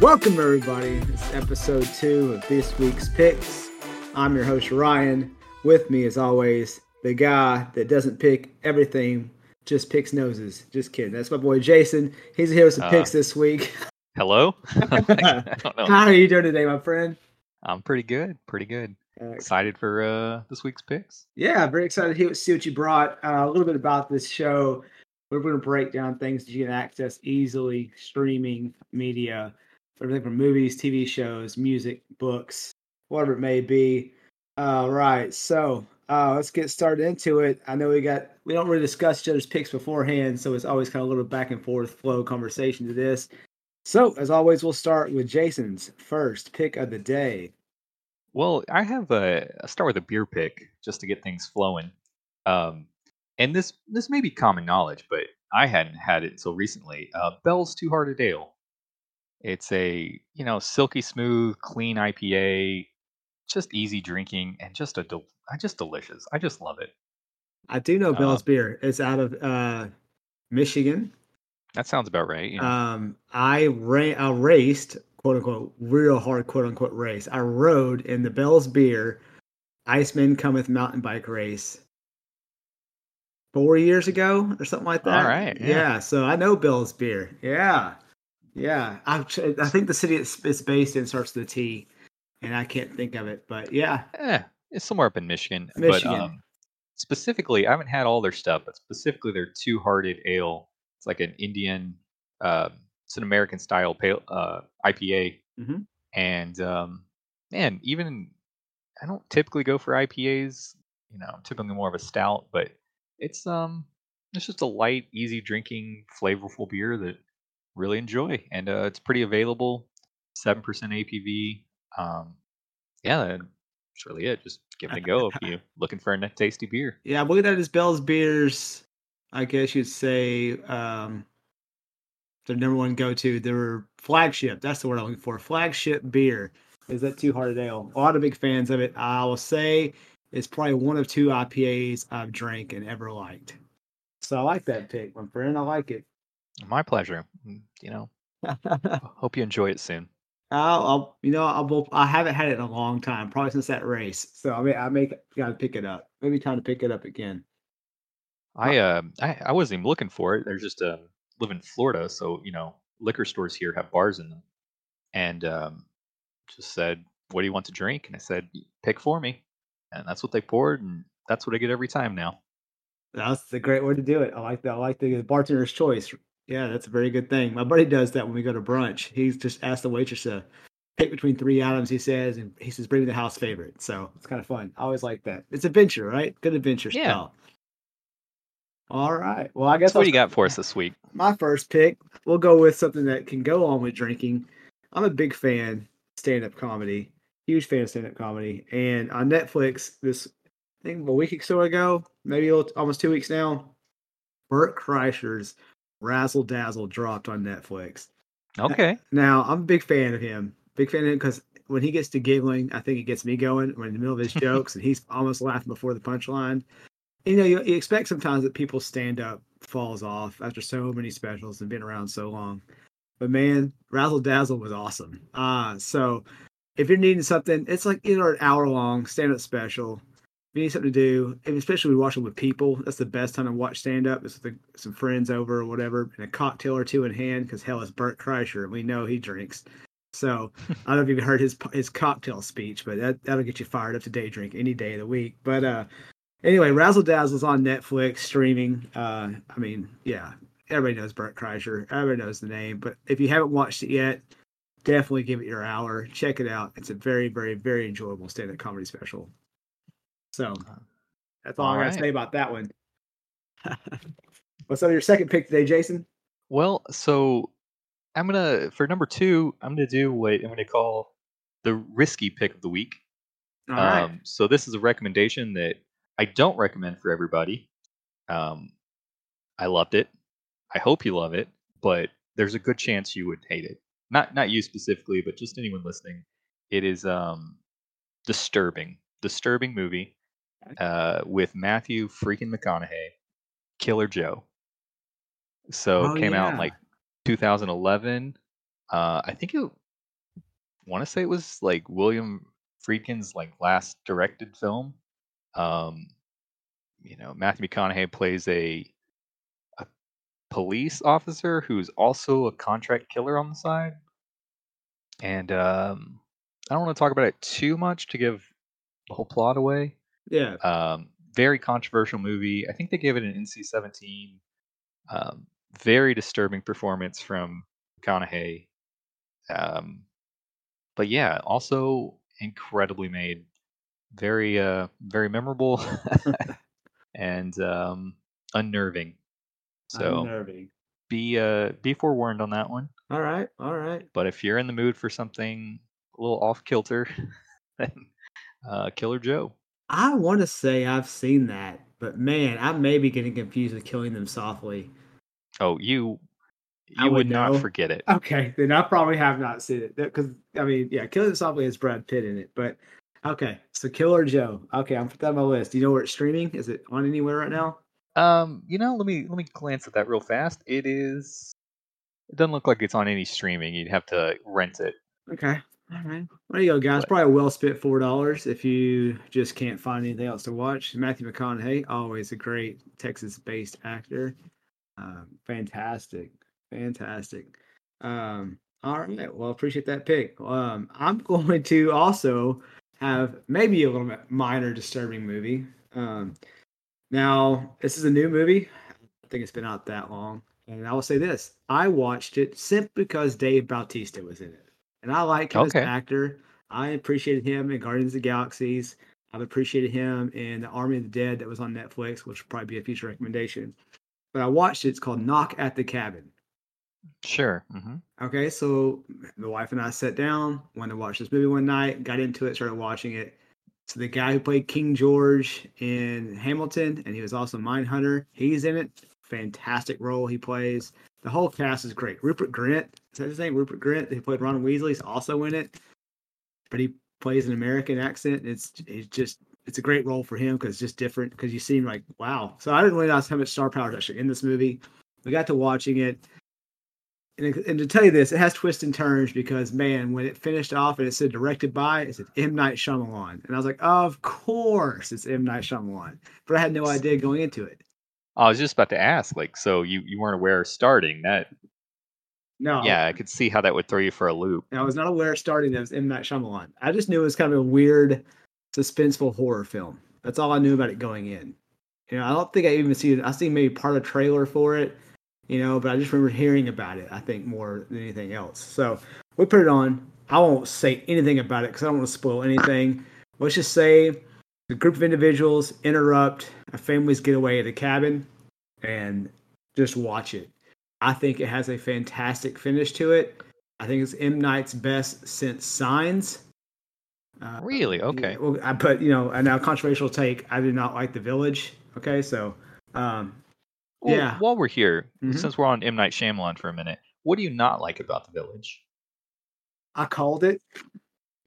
Welcome, everybody. It's episode two of this week's picks. I'm your host, Ryan. With me, as always, the guy that doesn't pick everything, just picks noses. Just kidding. That's my boy, Jason. He's here with some Uh, picks this week. Hello. I don't know. How are you doing today, my friend? I'm pretty good. Pretty good. Uh, Excited for uh, this week's picks. yeah, very excited to see what you brought. Uh, a little bit about this show. We're going to break down things that you can access easily, streaming media, everything from movies, TV shows, music, books, whatever it may be. All right, so uh, let's get started into it. I know we got we don't really discuss each other's picks beforehand, so it's always kind of a little back and forth flow conversation to this. So as always, we'll start with Jason's first pick of the day. Well, I have a. I'll start with a beer pick just to get things flowing. Um, and this this may be common knowledge, but I hadn't had it until recently. Uh, Bell's Two Hearted Ale. It's a you know silky smooth, clean IPA, just easy drinking and just a del- just delicious. I just love it. I do know Uh, Bell's Beer. It's out of uh, Michigan. That sounds about right. Know. Um, I ran, I raced, quote unquote, real hard, quote unquote, race. I rode in the Bell's Beer Iceman Cometh mountain bike race four years ago or something like that. All right, yeah. So I know Bell's Beer. Yeah. Yeah. I, I think the city it's, it's based in starts with a T, and I can't think of it, but yeah. Eh, it's somewhere up in Michigan. Michigan. But um, specifically, I haven't had all their stuff, but specifically their Two Hearted Ale. It's like an Indian, um, it's an American style pale, uh, IPA. Mhm. And um, man, even I don't typically go for IPAs. You know, I'm typically more of a stout, but it's um, it's just a light, easy drinking, flavorful beer that really enjoy, and uh, it's pretty available. Seven percent ABV. Um, yeah, that's really it. Just give it a go if you're looking for a tasty beer. Yeah, I'm looking at his Bell's Beers. I guess you'd say um, their number one go to, their flagship. That's the word I'm looking for. Flagship beer is that Two Hearted Ale. A lot of big fans of it. I will say it's probably one of two IPAs I've drank and ever liked. So I like that pick, my friend. I like it. My pleasure. Mm, You know, hope you enjoy it soon. I'll, you know, I'll, I haven't had it in a long time, probably since that race. So I mean, I may got to pick it up. Maybe time to pick it up again. I uh, I, I wasn't even looking for it. There's just uh, live in Florida, so you know, liquor stores here have bars in them, and um, just said, "What do you want to drink?" And I said, "Pick for me," and that's what they poured, and that's what I get every time now. That's a great way to do it. I like that. I like the bartender's choice. Yeah, that's a very good thing. My buddy does that when we go to brunch. He's just asked the waitress to pick between three items. He says, and he says, "Bring me the house favorite." So it's kind of fun. I always like that. It's adventure, right? Good adventure Yeah. style. All right. Well, I guess So what I'll do you got for us this week? my first pick, we'll go with something that can go on with drinking. I'm a big fan of stand-up comedy, huge fan of stand-up comedy, and on Netflix this I think a week or so ago, maybe almost two weeks now, Bert Kreischer's Razzle Dazzle dropped on Netflix. Okay. Now I'm a big fan of him, big fan of him because when he gets to giggling, I think it gets me going. When in the middle of his jokes and he's almost laughing before the punchline. You know, you, you expect sometimes that people stand up falls off after so many specials and been around so long. But man, Razzle Dazzle was awesome. Uh, so if you're needing something, it's like either an hour long stand up special. If you need something to do, and especially when you watch it with people, that's the best time to watch stand up is with some friends over or whatever, and a cocktail or two in hand. Because hell, it's Bert Kreischer, and we know he drinks. So I don't know if you've heard his his cocktail speech, but that that'll get you fired up to day drink any day of the week. But uh, anyway, Razzle Dazzle's on Netflix streaming. Uh, I mean, yeah, everybody knows Bert Kreischer. Everybody knows the name. But if you haven't watched it yet, definitely give it your hour. Check it out. It's a very, very, very enjoyable stand-up comedy special. So that's all, All I gotta right. say about that one. What's on your second pick today, Jason? Well, so I'm gonna for number two, I'm gonna do what I'm gonna call the risky pick of the week. All right. Um, so this is a recommendation that I don't recommend for everybody. Um, I loved it. I hope you love it, but there's a good chance you would hate it. Not not you specifically, but just anyone listening. It is um, disturbing, disturbing movie uh, with Matthew freaking McConaughey, Killer Joe. So Oh, it came out in like 2011. Uh, I think it want to say it was like William Friedkin's like last directed film. Um, you know, Matthew McConaughey plays a a police officer who's also a contract killer on the side. And um, I don't want to talk about it too much to give the whole plot away. Yeah. Um, very controversial movie. I think they gave it an NC-17. Um, very disturbing performance from McConaughey. Um, but yeah, also incredibly made, very uh, very memorable, and um, unnerving. So Unnerving. be uh, be forewarned on that one. All right. All right. But if you're in the mood for something a little off kilter, then uh, Killer Joe. I want to say I've seen that, but man, I may be getting confused with Killing Them Softly. Oh, you I you would would not forget it. Okay, then I probably have not seen it because I mean, yeah, Killing Them Softly has Brad Pitt in it, but okay, so Killer Joe. Okay, I'm put that on my list. Do you know where it's streaming? Is it on anywhere right now? Um, you know, let me let me glance at that real fast. It is. It doesn't look like it's on any streaming. You'd have to rent it. Okay. All right. There you go, guys. Probably well spent four dollars if you just can't find anything else to watch. Matthew McConaughey, always a great Texas-based actor. Um, fantastic, fantastic. Um, all right. Well, appreciate that pick. Um, I'm going to also have maybe a little bit minor disturbing movie. Um, now this is a new movie. I think it's been out that long, and I will say this: I watched it simply because Dave Bautista was in it and I like him as an actor. I appreciated him in Guardians of the Galaxies. I've appreciated him in the Army of the Dead that was on Netflix, which will probably be a future recommendation. But I watched it. It's called Knock at the Cabin. Sure. hmm Okay, so the wife and I sat down, wanted to watch this movie one night, got into it, started watching it. So the guy who played King George in Hamilton, and he was also Mindhunter, he's in it. Fantastic role he plays. The whole cast is great. Rupert Grint, is that his name? Rupert Grint, who played Ron Weasley, is also in it. But he plays an American accent. It's it's just it's a great role for him because it's just different. Because you seem like wow. So I didn't realize how much star power is actually in this movie. We got to watching it, and, and to tell you this, it has twists and turns because man, when it finished off and it said directed by, it said M Night Shyamalan, and I was like, of course it's M Night Shyamalan, but I had no idea going into it. I was just about to ask, like, so you you weren't aware of starting that? No, Yeah, I could see how that would throw you for a loop. I was not aware starting that it was M Night Shyamalan. I just knew it was kind of a weird, suspenseful horror film. That's all I knew about it going in. You know, I don't think I even seen. I seen maybe part of the trailer for it. You know, but I just remember hearing about it. I think more than anything else. So we put it on. I won't say anything about it because I don't want to spoil anything. Let's just say a group of individuals interrupt a family's getaway at a cabin and just watch it. I think it has a fantastic finish to it. I think it's M Night's best since Signs. Uh, Really? Okay. well, I put you know, and now controversial take. I did not like The Village. Okay, so um, Well, Yeah. While we're here, Mhm. since we're on M Night Shyamalan for a minute, what do you not like about The Village? I called it.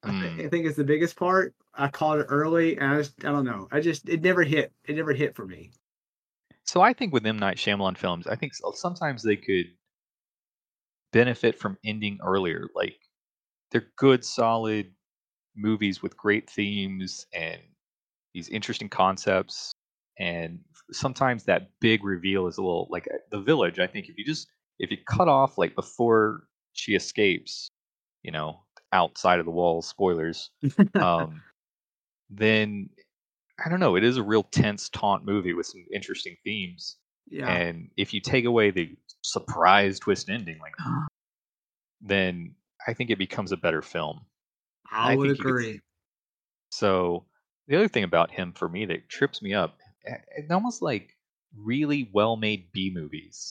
I Mm, I think it's the biggest part. I called it early, and I just I don't know. I just it never hit. It never hit for me. So I think with M Night Shyamalan films, I think sometimes they could benefit from ending earlier. Like they're good, solid movies with great themes and these interesting concepts. And sometimes that big reveal is a little like uh, The Village. I think if you just if you cut off like before she escapes, you know, outside of the walls, spoilers, um, then I don't know. It is a real tense taunt movie with some interesting themes. yeah, And if you take away the surprise twist ending, like, then I think it becomes a better film. I, I would agree. So the other thing about him for me that trips me up, eh, it's almost like really well-made B movies.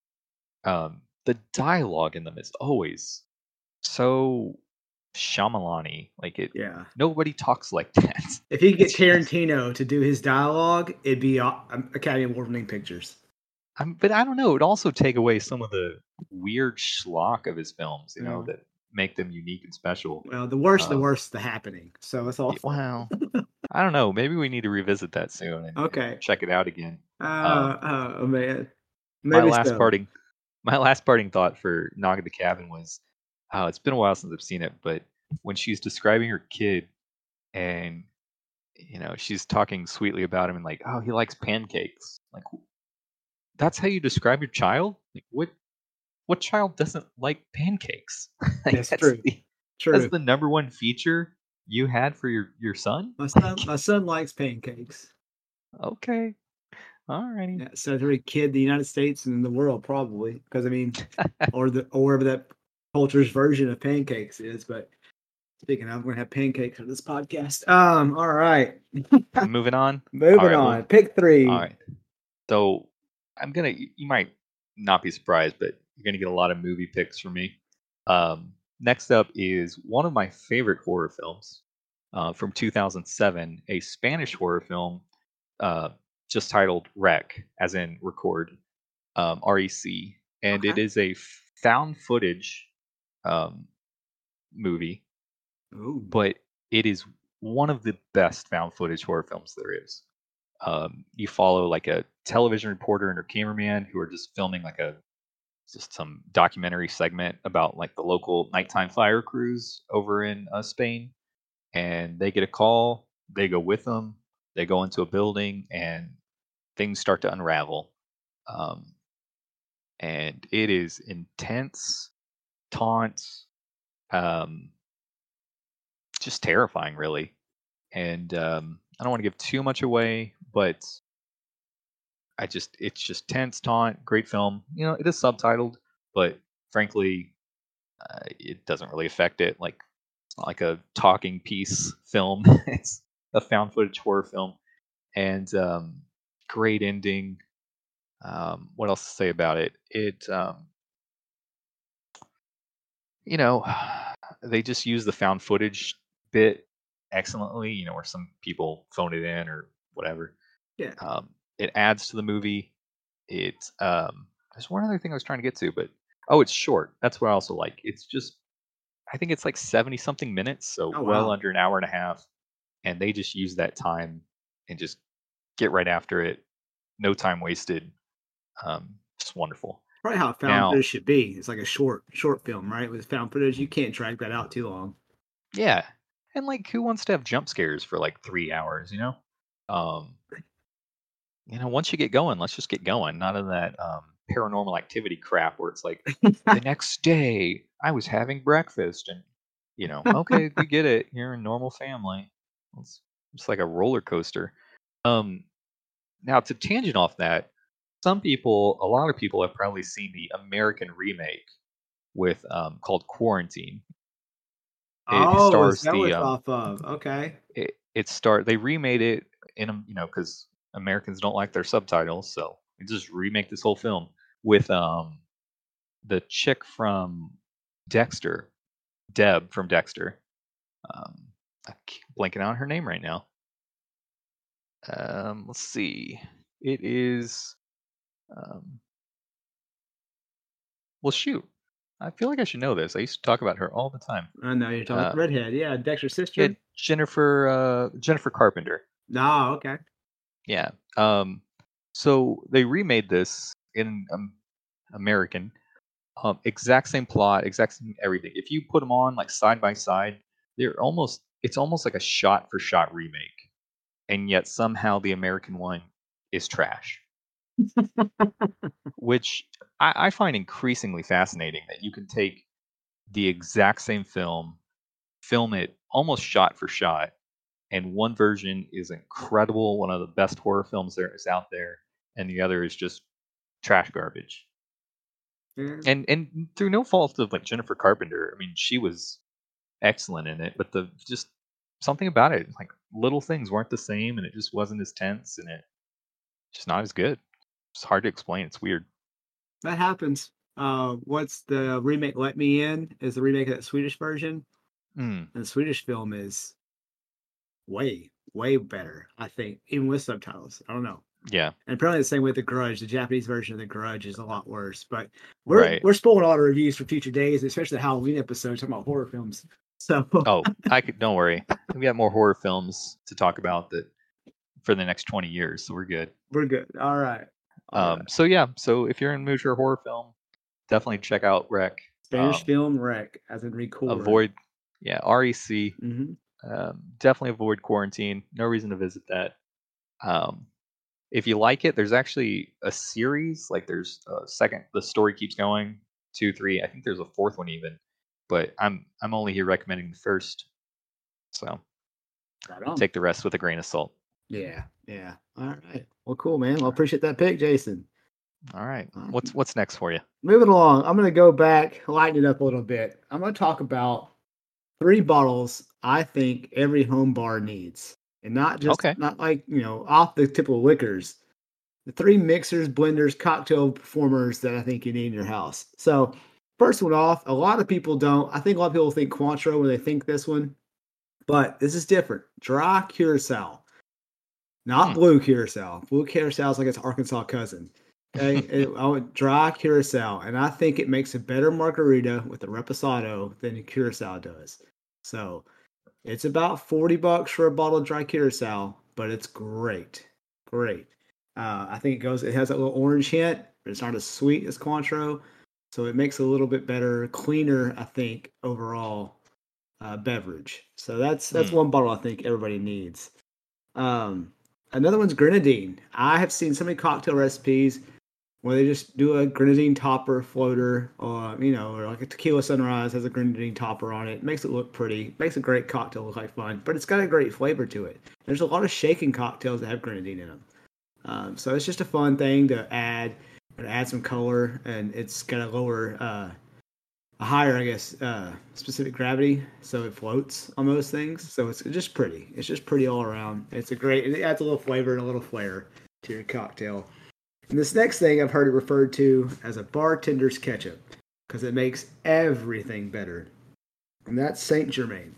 Um, the dialogue in them is always so Shyamalan-y. Like it, Yeah, nobody talks like that. if he could get It's just- Tarantino to do his dialogue, it'd be um, Academy Award-winning pictures. I'm, but I don't know. It would also take away some of the weird schlock of his films, you know, Mm. that make them unique and special. Well, the worst, the Um, worst, the happening. So it's all Well, I don't know. Maybe we need to revisit that soon and, and Okay. check it out again. Uh, oh man, my last so. parting, my last parting thought for Knock at the Cabin was, oh, it's been a while since I've seen it, but when she's describing her kid and you know she's talking sweetly about him and like oh he likes pancakes like that's how you describe your child like what what child doesn't like pancakes Like, That's true. the, True. that's the number one feature you had for your your son my son, my son likes pancakes. okay all righty Yeah, so every kid in the United States and in the world probably, because I mean, or the or wherever that culture's version of pancakes is. But speaking of, we're gonna have pancakes on this podcast. Um, all right, moving on moving right, on. Pick three. All right. So I'm gonna. You might not be surprised, but you're gonna get a lot of movie picks from me. Um, next up is one of my favorite horror films uh, from 2007, a Spanish horror film uh, just titled Rec, as in record, um, R-E-C, and it Okay. is a found footage um, movie Ooh, but it is one of the best found footage horror films there is. Um, you follow like a television reporter and her cameraman who are just filming like a just some documentary segment about like the local nighttime fire crews over in uh, Spain, and they get a call. They go with them. They go into a building, and things start to unravel. Um, and it is intense, taunts, um, just terrifying, really. And um, I don't want to give too much away, but I just it's just tense, taunt, great film. You know, it is subtitled, but frankly, uh, it doesn't really affect it. Like it's not like a talking piece film. it's a found footage horror film, and um, great ending. Um, what else to say about it? It um, you know, they just use the found footage bit excellently. You know, where some people phone it in or whatever. Yeah. Um, it adds to the movie. It um, there's one other thing I was trying to get to, but oh, it's short. That's what I also like. It's just, I think it's like seventy something minutes, so Oh, well under an hour and a half, and they just use that time and just get right after it. No time wasted. Um, just wonderful. Probably how found Now- footage should be. It's like a short short film, right? With found footage, you can't drag that out too long. Yeah. And like who wants to have jump scares for like 3 hours, you know? Um you know, once you get going, let's just get going. None of that um paranormal activity crap where it's like the next day I was having breakfast and you know, okay, we get it. You're a normal family. It's it's like a roller coaster. Um now to tangent off that, some people, a lot of people have probably seen the American remake with um called Quarantine. It oh, stars that the, um, off of? Okay. it, it start they remade it in a you know because Americans don't like their subtitles, so they just remake this whole film with um the chick from Dexter, Deb from Dexter. Um, I'm blanking out her name right now. Um, let's see. It is. Um, well, shoot. I feel like I should know this. I used to talk about her all the time. I know you're talking Uh, redhead. Yeah, Dexter's sister. Yeah, Jennifer. Uh, Jennifer Carpenter. No, okay. Yeah. Um. So they remade this in um, American. Um, exact same plot, exact same everything. If you put them on like side by side, they're almost. It's almost like a shot for shot remake, and yet somehow the American one is trash. Which I, I find increasingly fascinating that you can take the exact same film, film it almost shot for shot, and one version is incredible, one of the best horror films there is out there, and the other is just trash garbage. Yeah. And and through no fault of like Jennifer Carpenter, I mean she was excellent in it, but the just something about it, like little things weren't the same, and it just wasn't as tense, and it just not as good. It's hard to explain. It's weird. That happens. Uh, what's the remake? Let Me In is the remake of that Swedish version. Mm, And the Swedish film is way, way better. I think, even with subtitles. I don't know. yeah, And apparently the same with The Grudge. The Japanese version of The Grudge is a lot worse. But we're Right. we're spoiling a lot of reviews for future days, especially the Halloween episode talking about horror films. So Oh, I could. Don't worry. We got more horror films to talk about that for the next twenty years, so we're good. we're good. All right. Um, right. so yeah, so if you're in mood for horror film, definitely check out Rec. Spanish um, film Rec, as in record. Avoid, Yeah, REC. hmm Um, definitely avoid quarantine. No reason to visit that. Um, if you like it, there's actually a series. Like there's a second. The story keeps going. Two, three. I think there's a fourth one even. But I'm I'm only here recommending the first. So Right take the rest with a grain of salt. Yeah, yeah. All right. Well, cool, man. Well, I appreciate that pick, Jason. All right. What's what's next for you? Moving along, I'm going to go back, lighten it up a little bit. I'm going to talk about three bottles I think every home bar needs, and not just Okay. not like you know off the typical liquors. The three mixers, blenders, cocktail performers that I think you need in your house. So, first one off, a lot of people don't. I think a lot of people think Cointreau when they think this one, but this is different. Dry curacao, not Hmm. blue curacao. Blue curacao is like its Arkansas cousin. Okay, it, I would dry curacao, and I think it makes a better margarita with the reposado than the curacao does. So it's about forty bucks for a bottle of dry curacao, but it's great, great. Uh, I think it goes. It has a little orange hint, but it's not as sweet as Cointreau, so it makes a little bit better, cleaner. I think overall uh, beverage. So that's that's Hmm. one bottle I think everybody needs. Um, another one's grenadine. I have seen so many cocktail recipes where they just do a grenadine topper floater, or you know, or like a tequila sunrise has a grenadine topper on it. Makes it look pretty. Makes a great cocktail look like fun, but it's got a great flavor to it. There's a lot of shaken cocktails that have grenadine in them, um, so it's just a fun thing to add and add some color, and it's got a lower, uh, a higher, I guess, uh, specific gravity, so it floats on most things. So it's just pretty. It's just pretty all around. It's a great. It adds a little flavor and a little flair to your cocktail. And this next thing I've heard it referred to as a bartender's ketchup because it makes everything better. And that's Saint Germain.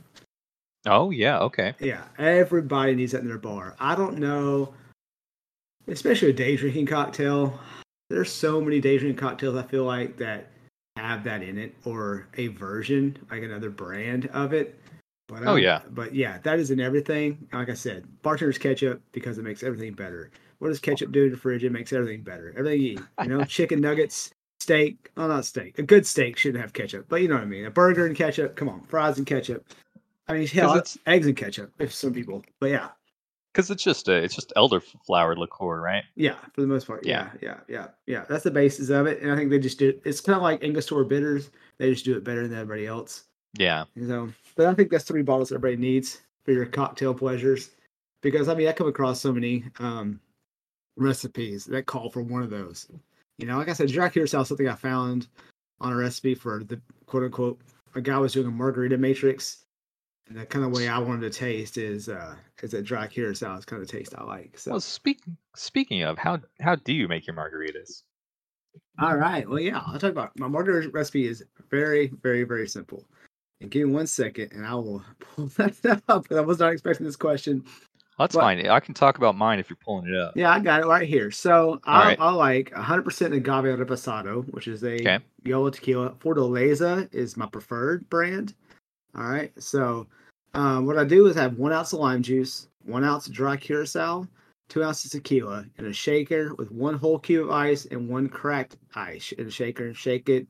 Oh yeah. Okay. Yeah, everybody needs that in their bar. I don't know, especially a day drinking cocktail. There's so many day drinking cocktails I feel like that have that in it or a version, like another brand of it. But Oh, um, yeah. but yeah, that is in everything. Like I said, bartender's ketchup because it makes everything better. What does ketchup do in the fridge? It makes everything better. Everything you eat, you know, chicken nuggets, steak. Oh, not steak. A good steak shouldn't have ketchup, but you know what I mean. A burger and ketchup. Come on, fries and ketchup. I mean, hell, it's- eggs and ketchup if some people. But yeah, Because it's just a it's just elderflower liqueur, right? yeah, for the most part, yeah, Yeah. yeah, yeah, yeah. That's the basis of it, and I think they just do. It's kind of like Angostura bitters. They just do it better than everybody else. Yeah. So, but I think that's three bottles everybody needs for your cocktail pleasures. Because I mean, I come across so many um, recipes that call for one of those. You know, like I said, Dry Curacao is something I found on a recipe for the quote unquote a guy was doing a margarita matrix, and the kind of way I wanted to taste is uh is a Dry Curacao is kind of taste I like. So, Well, speaking speaking of how how do you make your margaritas? all right, well, yeah, I'll talk about my margarita recipe is very, very, very simple. And give me one second, and I will pull that up. I was not expecting this question. That's What- fine. I can talk about mine if you're pulling it up. Yeah, I got it right here. So I, right. I like 100% agave reposado, which is a Okay. yellow tequila. Fortaleza is my preferred brand. All right. So um, what I do is have one ounce of lime juice, one ounce of dry curacao, two ounces of tequila in a shaker with one whole cube of ice and one cracked ice in a shaker and shake it.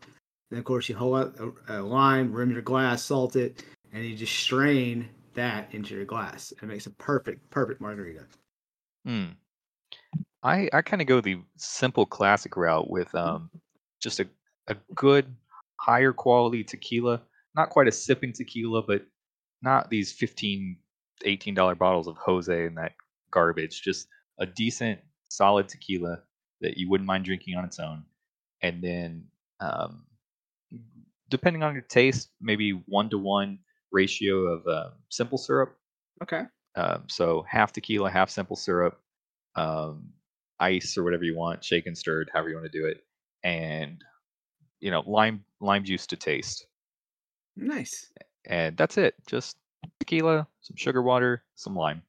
And of course, you hold out a, a lime, rim your glass, salt it, and you just strain that into your glass. It makes a perfect, perfect margarita. Hmm. I I kind of go the simple classic route with um just a a good higher quality tequila, not quite a sipping tequila, but not these 15 18 dollar bottles of Jose and that garbage. Just a decent solid tequila that you wouldn't mind drinking on its own, and then um, depending on your taste, maybe one to one ratio of uh, simple syrup Okay. um, so half tequila, half simple syrup, um, ice or whatever you want, shaken, stirred, however you want to do it, and you know lime lime juice to taste, Nice. and that's it. Just tequila, some sugar water, some lime.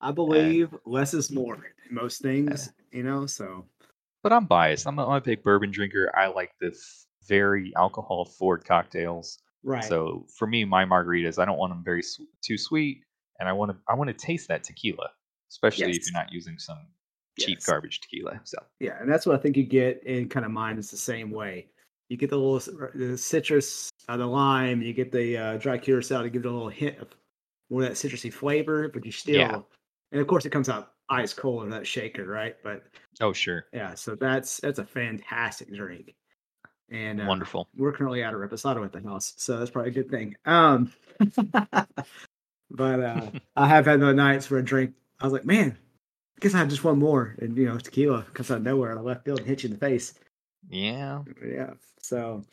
I believe less is more in most things, you know. So But I'm biased. I'm a, I'm a big bourbon drinker. I like the very alcohol forward cocktails. right. So for me, my margaritas, I don't want them very s- too sweet, and I want to I want to taste that tequila, especially if you're not using some cheap Yes. garbage tequila. So. yeah, and that's what I think you get in kind of mine is the same way. You get the little the citrus, uh, the lime. You get the uh, dry curacao to give it a little hint of more of that citrusy flavor, but you still, Yeah. and of course it comes out ice cold in that shaker, right? But Oh, sure. yeah, so that's that's a fantastic drink, and uh, Wonderful. we're currently out of reposado at the house, so that's probably a good thing. Um, but uh, I have had the nights where a drink. I was like, man, I guess I have just one more, and you know, tequila comes out of nowhere out of left field and hits you in the face. Yeah. Yeah, so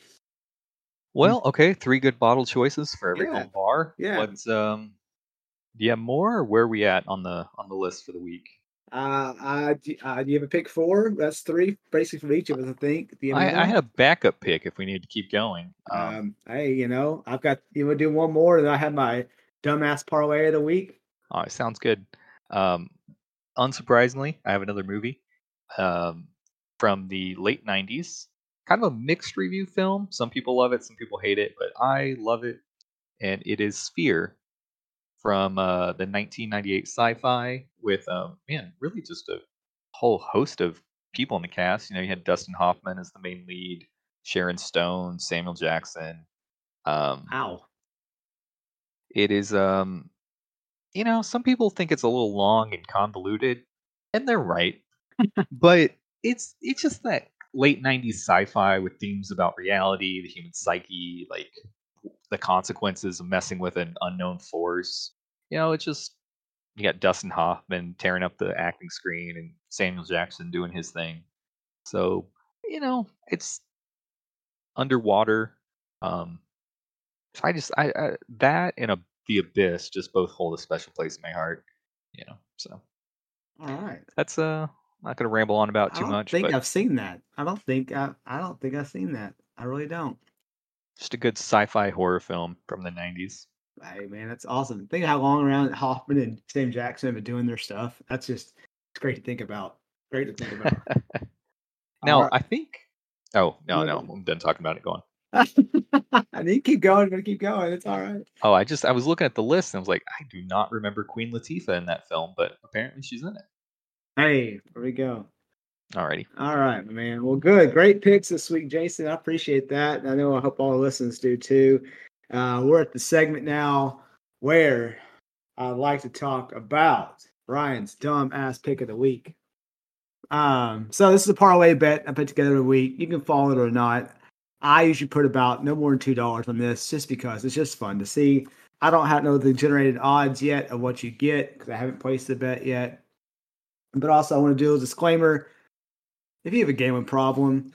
Well, okay. Three good bottle choices for every Yeah. home bar. Yeah. What's um? Do you have more? Or where are we at on the on the list for the week? uh, uh, do, uh, do you have a pick four? That's three, basically from each of us, I think. Do you have I, I had a backup pick if we need to keep going. Um, Um, hey, you know, I've got you want to do one more, and I have my dumbass parlay of the week. oh, it sounds good. Um, unsurprisingly, I have another movie um, from the late '90s. Kind of a mixed review film. Some people love it, some people hate it, but I love it, and it is Sphere from uh, the 1998 sci-fi with um, man, really just a whole host of people in the cast. You know, you had Dustin Hoffman as the main lead, Sharon Stone, Samuel Jackson. Um, Ow. it is um you know some people think it's a little long and convoluted and they're right but it's it's just that late 90s sci-fi with themes about reality the human psyche like the consequences of messing with an unknown force you know it's just you got dustin hoffman tearing up the acting screen and samuel jackson doing his thing so you know it's underwater um so I just I, I that and a the abyss just both hold a special place in my heart. You know, so All right. that's uh not gonna ramble on about I too don't much, think but I've seen that. I don't think I. I don't think I've seen that. I really don't. just a good sci-fi horror film from the '90s. Hey man, that's awesome. Think how long around Hoffman and Sam Jackson have been doing their stuff. That's just it's great to think about. Great to think about. now right. I think. Oh no, No, I'm done talking about it. Go on. I need to keep going, but keep going. It's all right. Oh, I just I was looking at the list and I was like, I do not remember Queen Latifah in that film, but apparently she's in it. Hey, here we go. Alrighty. All right, my man. Well, good. Great picks this week, Jason. I appreciate that. I know I hope all the listeners do too. Uh, we're at the segment now where I'd like to talk about Ryan's dumb ass pick of the week. Um, so this is a parlay bet I put together a week. You can follow it or not. I usually put about no more than two dollars on this just because it's just fun to see. I don't have know the generated odds yet of what you get because I haven't placed the bet yet. But also I want to do a disclaimer if you have a gambling problem,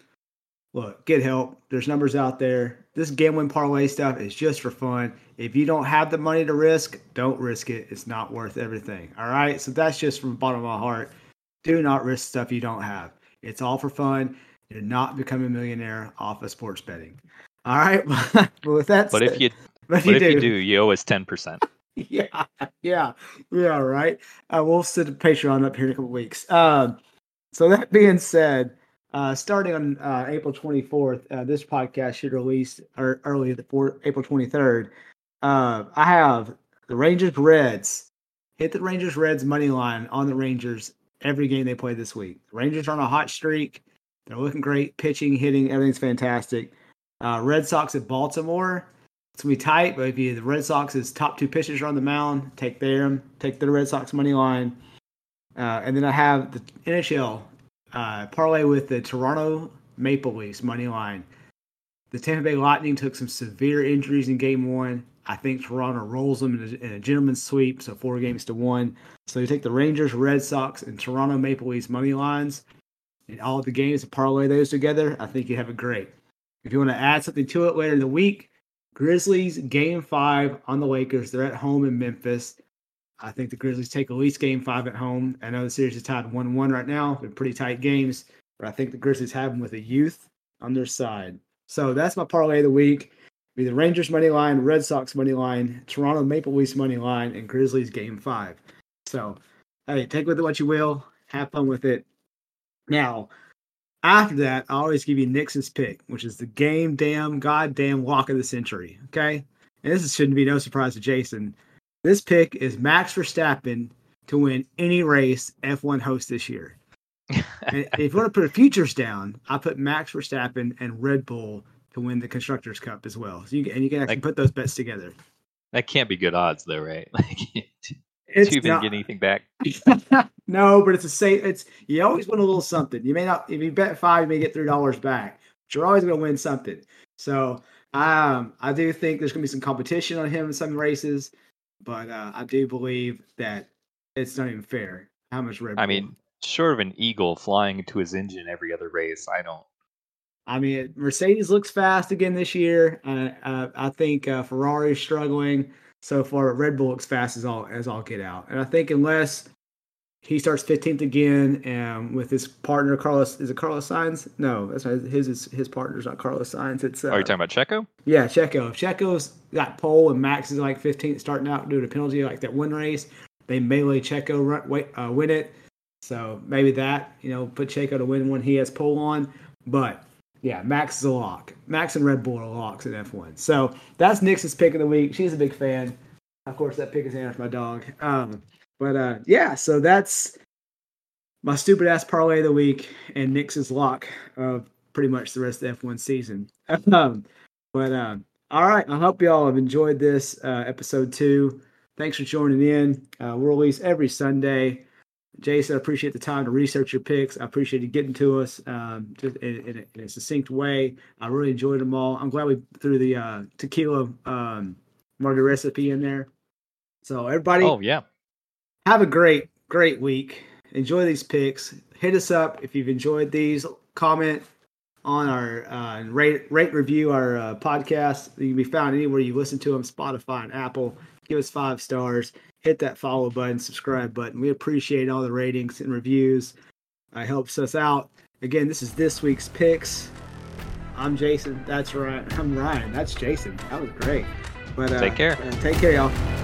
look, get help. There's numbers out there. This gambling parlay stuff is just for fun. If you don't have the money to risk, don't risk it. It's not worth everything. All right. So that's just from the bottom of my heart. Do not risk stuff you don't have. It's all for fun. You're not becoming a millionaire off of sports betting. All right. but with that But said, if you but but if you do, you owe us ten percent. yeah, yeah, yeah, right. Uh, we'll set a Patreon up here in a couple weeks. Um, so that being said, uh, starting on uh, April 24th, uh, this podcast should release or early the four, April 23rd. Uh, I have the Rangers Reds hit the Rangers Reds money line on the Rangers every game they play this week. The Rangers are on a hot streak. They're looking great, pitching, hitting, everything's fantastic. Uh, Red Sox at Baltimore. It's gonna be tight, but if you the Red Sox's top two pitchers are on the mound, take them, take the Red Sox money line. Uh, and then I have the NHL uh, parlay with the Toronto Maple Leafs money line. The Tampa Bay Lightning took some severe injuries in Game One. I think Toronto rolls them in a, in a gentleman's sweep, so four games to one. So you take the Rangers, Red Sox, and Toronto Maple Leafs money lines, and all of the games and parlay those together. I think you have a great. If you want to add something to it later in the week, Grizzlies game five on the Lakers. They're at home in Memphis. I think the Grizzlies take at least game five at home. I know the series is tied 1 1 right now. They're pretty tight games, but I think the Grizzlies have them with a youth on their side. So that's my parlay of the week. Be the Rangers money line, Red Sox money line, Toronto Maple Leafs money line, and Grizzlies game five. So, hey, take with it what you will. Have fun with it. Now, after that, I always give you Nixon's pick, which is the game damn goddamn walk of the century. Okay. And this shouldn't be no surprise to Jason. This pick is Max Verstappen to win any race F1 hosts this year. if you want to put a futures down, I put Max Verstappen and Red Bull to win the constructors cup as well. So you and you can actually like, put those bets together. That can't be good odds though, right? Like it's you didn't get anything back. no, but it's a safe. It's you always win a little something. You may not if you bet five, you may get three dollars back, but you're always going to win something. So um, I do think there's going to be some competition on him in some races, but uh, I do believe that it's not even fair how much Red. I mean, short of an eagle flying into his engine every other race, I don't. I mean, Mercedes looks fast again this year. Uh, uh, I think uh, Ferrari is struggling so far. Red Bull looks fast as all as all get out, and I think unless he starts 15th again and with his partner Carlos. Is it Carlos Sainz? No, that's not his. His, his partner's not Carlos Sainz. It's. Uh, Are you talking about Checo? Yeah, Checo. If Checo's got pole and Max is like 15th, starting out due to penalty like that one race, they melee Checo run, wait, uh, win it. So maybe that you know put Checo to win when he has pole on, but. Yeah, Max is a lock. Max and Red Bull are locks in F1. So that's Nyx's pick of the week. She's a big fan. Of course, that pick is after my dog. Um, but uh, yeah, so that's my stupid ass parlay of the week and Nyx's lock of pretty much the rest of the F1 season. um, but uh, all right, I hope y'all have enjoyed this uh, episode two. Thanks for joining in. Uh, we'll release every Sunday. Jason, I appreciate the time to research your picks. I appreciate you getting to us um, just in, in, a, in, a, succinct way. I really enjoyed them all. I'm glad we threw the uh, tequila um, margarita recipe in there. So everybody, oh yeah, have a great, great week. Enjoy these picks. Hit us up if you've enjoyed these. Comment on our uh, rate, rate, review our uh, podcast. You can be found anywhere you listen to them, Spotify and Apple. Give us five stars. Hit that follow button, subscribe button. We appreciate all the ratings and reviews. It helps us out. Again, this is this week's picks. I'm Jason. That's right. I'm Ryan. That's Jason. That was great. But uh, take care. Uh, take care, y'all.